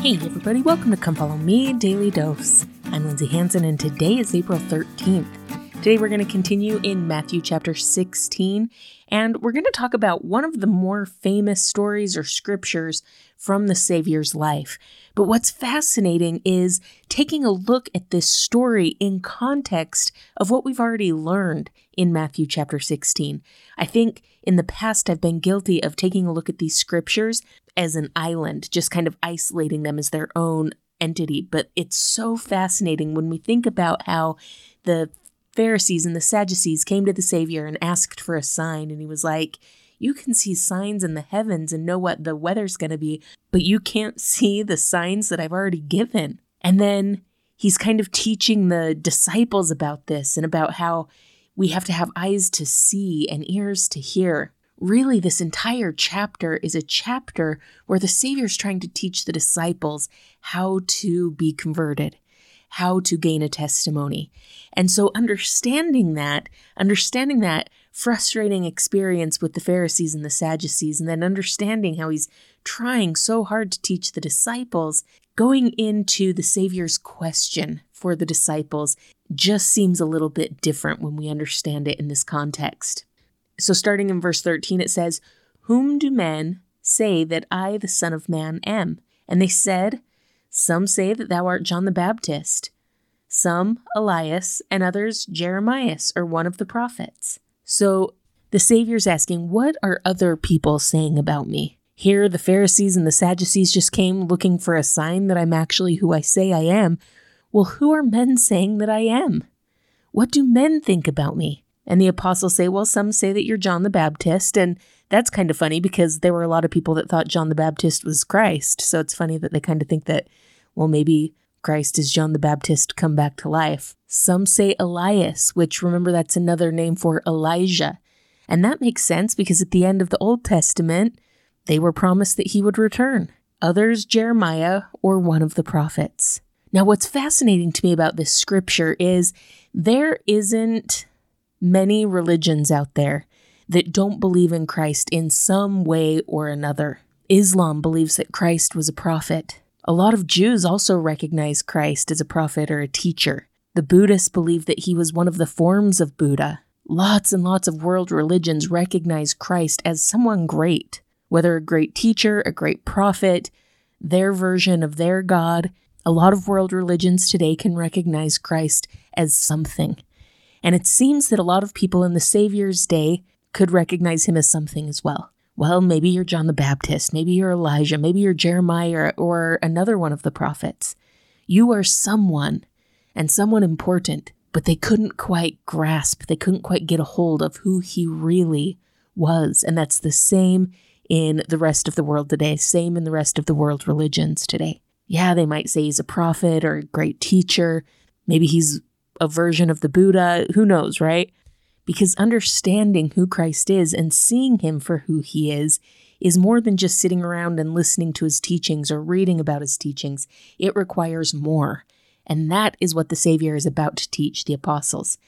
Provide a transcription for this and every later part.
Hey, everybody, welcome to Come Follow Me Daily Dose. I'm Lindsay Hanson, and today is April 13th. Today, we're going to continue in Matthew chapter 16, and we're going to talk about one of the more famous stories or scriptures from the Savior's life. But what's fascinating is taking a look at this story in context of what we've already learned in Matthew chapter 16. I think in the past, I've been guilty of taking a look at these scriptures as an island, just kind of isolating them as their own entity. But it's so fascinating when we think about how the Pharisees and the Sadducees came to the Savior and asked for a sign, and he was like, you can see signs in the heavens and know what the weather's going to be, but you can't see the signs that I've already given. And then he's kind of teaching the disciples about this and about how we have to have eyes to see and ears to hear really, this entire chapter is a chapter where the Savior is trying to teach the disciples how to be converted, how to gain a testimony. And so, understanding that, understanding that frustrating experience with the Pharisees and the Sadducees, and then understanding how he's trying so hard to teach the disciples, going into the Savior's question for the disciples just seems a little bit different when we understand it in this context. So, starting in verse 13, it says, Whom do men say that I, the Son of Man, am? And they said, Some say that thou art John the Baptist, some Elias, and others Jeremias, or one of the prophets. So, the Savior's asking, What are other people saying about me? Here, the Pharisees and the Sadducees just came looking for a sign that I'm actually who I say I am. Well, who are men saying that I am? What do men think about me? And the apostles say, well, some say that you're John the Baptist. And that's kind of funny because there were a lot of people that thought John the Baptist was Christ. So it's funny that they kind of think that, well, maybe Christ is John the Baptist come back to life. Some say Elias, which remember that's another name for Elijah. And that makes sense because at the end of the Old Testament, they were promised that he would return. Others, Jeremiah or one of the prophets. Now, what's fascinating to me about this scripture is there isn't many religions out there that don't believe in Christ in some way or another. Islam believes that Christ was a prophet. A lot of Jews also recognize Christ as a prophet or a teacher. The Buddhists believe that he was one of the forms of Buddha. Lots and lots of world religions recognize Christ as someone great, whether a great teacher, a great prophet, their version of their God. A lot of world religions today can recognize Christ as something. And it seems that a lot of people in the Savior's day could recognize him as something as well. Well, maybe you're John the Baptist, maybe you're Elijah, maybe you're Jeremiah or another one of the prophets. You are someone and someone important, but they couldn't quite grasp, they couldn't quite get a hold of who he really was. And that's the same in the rest of the world today, same in the rest of the world religions today. Yeah, they might say he's a prophet or a great teacher. Maybe he's a version of the Buddha, who knows, right? Because understanding who Christ is and seeing him for who he is is more than just sitting around and listening to his teachings or reading about his teachings. It requires more. And that is what the Savior is about to teach the apostles.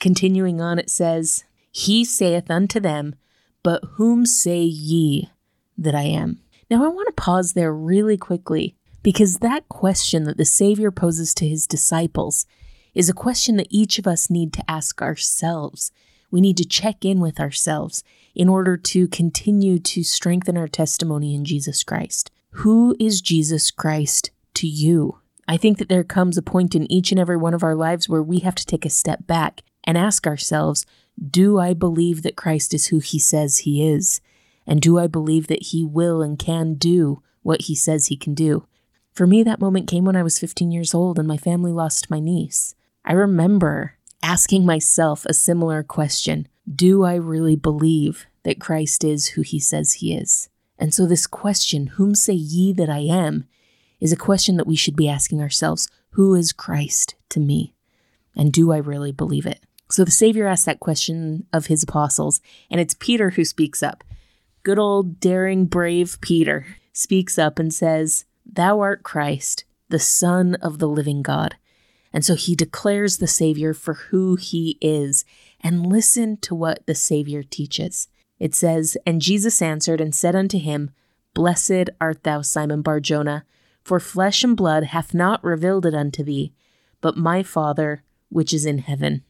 Continuing on, it says, He saith unto them, But whom say ye that I am? Now, I want to pause there really quickly because that question that the Savior poses to his disciples is a question that each of us need to ask ourselves. We need to check in with ourselves in order to continue to strengthen our testimony in Jesus Christ. Who is Jesus Christ to you? I think that there comes a point in each and every one of our lives where we have to take a step back and ask ourselves, do I believe that Christ is who he says he is? And do I believe that he will and can do what he says he can do? For me, that moment came when I was 15 years old and my family lost my niece. I remember asking myself a similar question Do I really believe that Christ is who he says he is? And so, this question, Whom say ye that I am, is a question that we should be asking ourselves Who is Christ to me? And do I really believe it? So, the Savior asked that question of his apostles, and it's Peter who speaks up. Good old, daring, brave Peter speaks up and says, Thou art Christ, the Son of the living God. And so he declares the Savior for who he is. And listen to what the Savior teaches. It says, And Jesus answered and said unto him, Blessed art thou, Simon Barjona, For flesh and blood hath not revealed it unto thee, but my Father which is in heaven.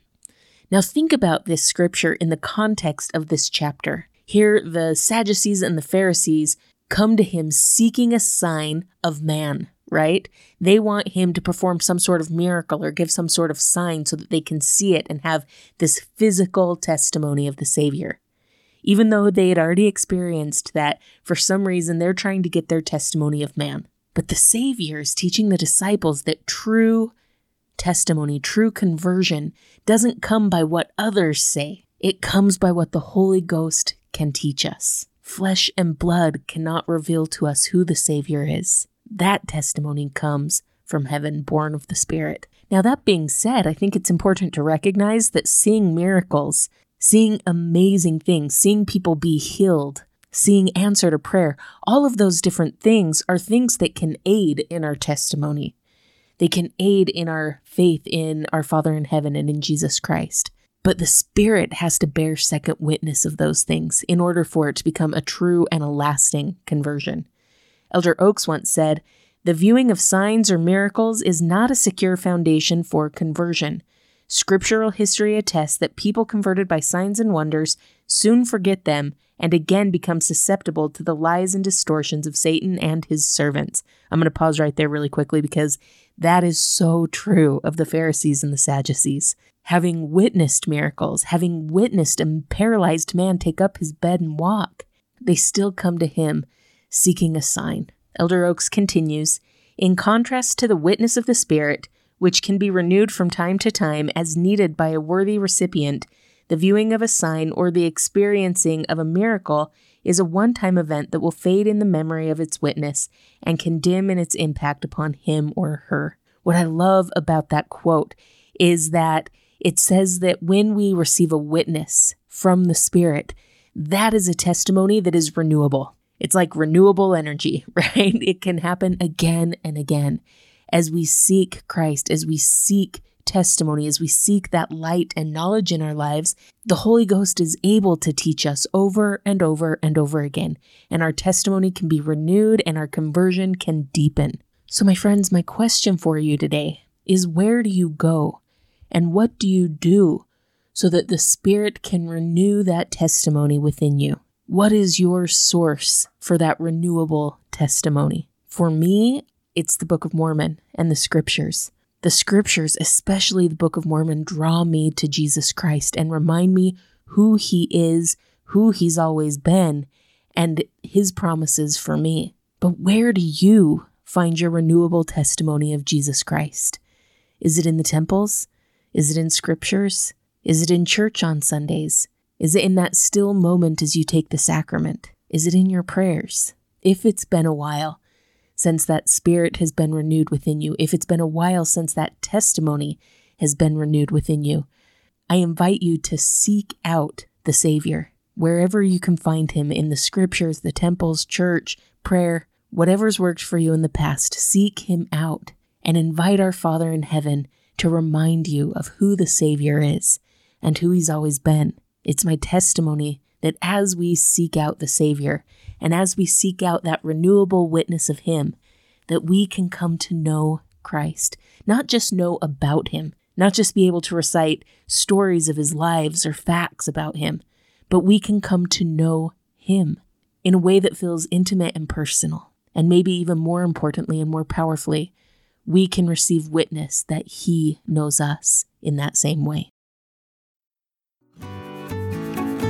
Now think about this scripture in the context of this chapter. Here, the Sadducees and the Pharisees come to him seeking a sign of man, right? They want him to perform some sort of miracle or give some sort of sign so that they can see it and have this physical testimony of the Savior. Even though they had already experienced that, for some reason, they're trying to get their testimony of man. But the Savior is teaching the disciples that true testimony, true conversion, doesn't come by what others say. It comes by what the Holy Ghost can teach us. Flesh and blood cannot reveal to us who the Savior is. That testimony comes from heaven, born of the Spirit. Now, that being said, I think it's important to recognize that seeing miracles, seeing amazing things, seeing people be healed, seeing answer to prayer, all of those different things are things that can aid in our testimony. They can aid in our faith in our Father in heaven and in Jesus Christ. But the Spirit has to bear second witness of those things in order for it to become a true and a lasting conversion. Elder Oaks once said, The viewing of signs or miracles is not a secure foundation for conversion. Scriptural history attests that people converted by signs and wonders soon forget them and again become susceptible to the lies and distortions of Satan and his servants. I'm going to pause right there really quickly because that is so true of the Pharisees and the Sadducees. Having witnessed miracles, having witnessed a paralyzed man take up his bed and walk, they still come to him seeking a sign. Elder Oaks continues In contrast to the witness of the Spirit, which can be renewed from time to time as needed by a worthy recipient, the viewing of a sign or the experiencing of a miracle is a one time event that will fade in the memory of its witness and can dim in its impact upon him or her. What I love about that quote is that it says that when we receive a witness from the Spirit, that is a testimony that is renewable. It's like renewable energy, right? It can happen again and again as we seek Christ, as we seek testimony, as we seek that light and knowledge in our lives, the Holy Ghost is able to teach us over and over and over again, and our testimony can be renewed and our conversion can deepen. So, my friends, my question for you today is where do you go and what do you do so that the Spirit can renew that testimony within you? What is your source for that renewable testimony? For me, it's the Book of Mormon and the scriptures. The scriptures, especially the Book of Mormon, draw me to Jesus Christ and remind me who he is, who he's always been, and his promises for me. But where do you find your renewable testimony of Jesus Christ? Is it in the temples? Is it in scriptures? Is it in church on Sundays? Is it in that still moment as you take the sacrament? Is it in your prayers? If it's been a while, since that spirit has been renewed within you, if it's been a while since that testimony has been renewed within you, I invite you to seek out the Savior wherever you can find him in the scriptures, the temples, church, prayer, whatever's worked for you in the past. Seek him out and invite our Father in heaven to remind you of who the Savior is and who he's always been. It's my testimony that as we seek out the Savior and as we seek out that renewable witness of Him, that we can come to know Christ, not just know about Him, not just be able to recite stories of His lives or facts about Him, but we can come to know Him in a way that feels intimate and personal. And maybe even more importantly and more powerfully, we can receive witness that He knows us in that same way.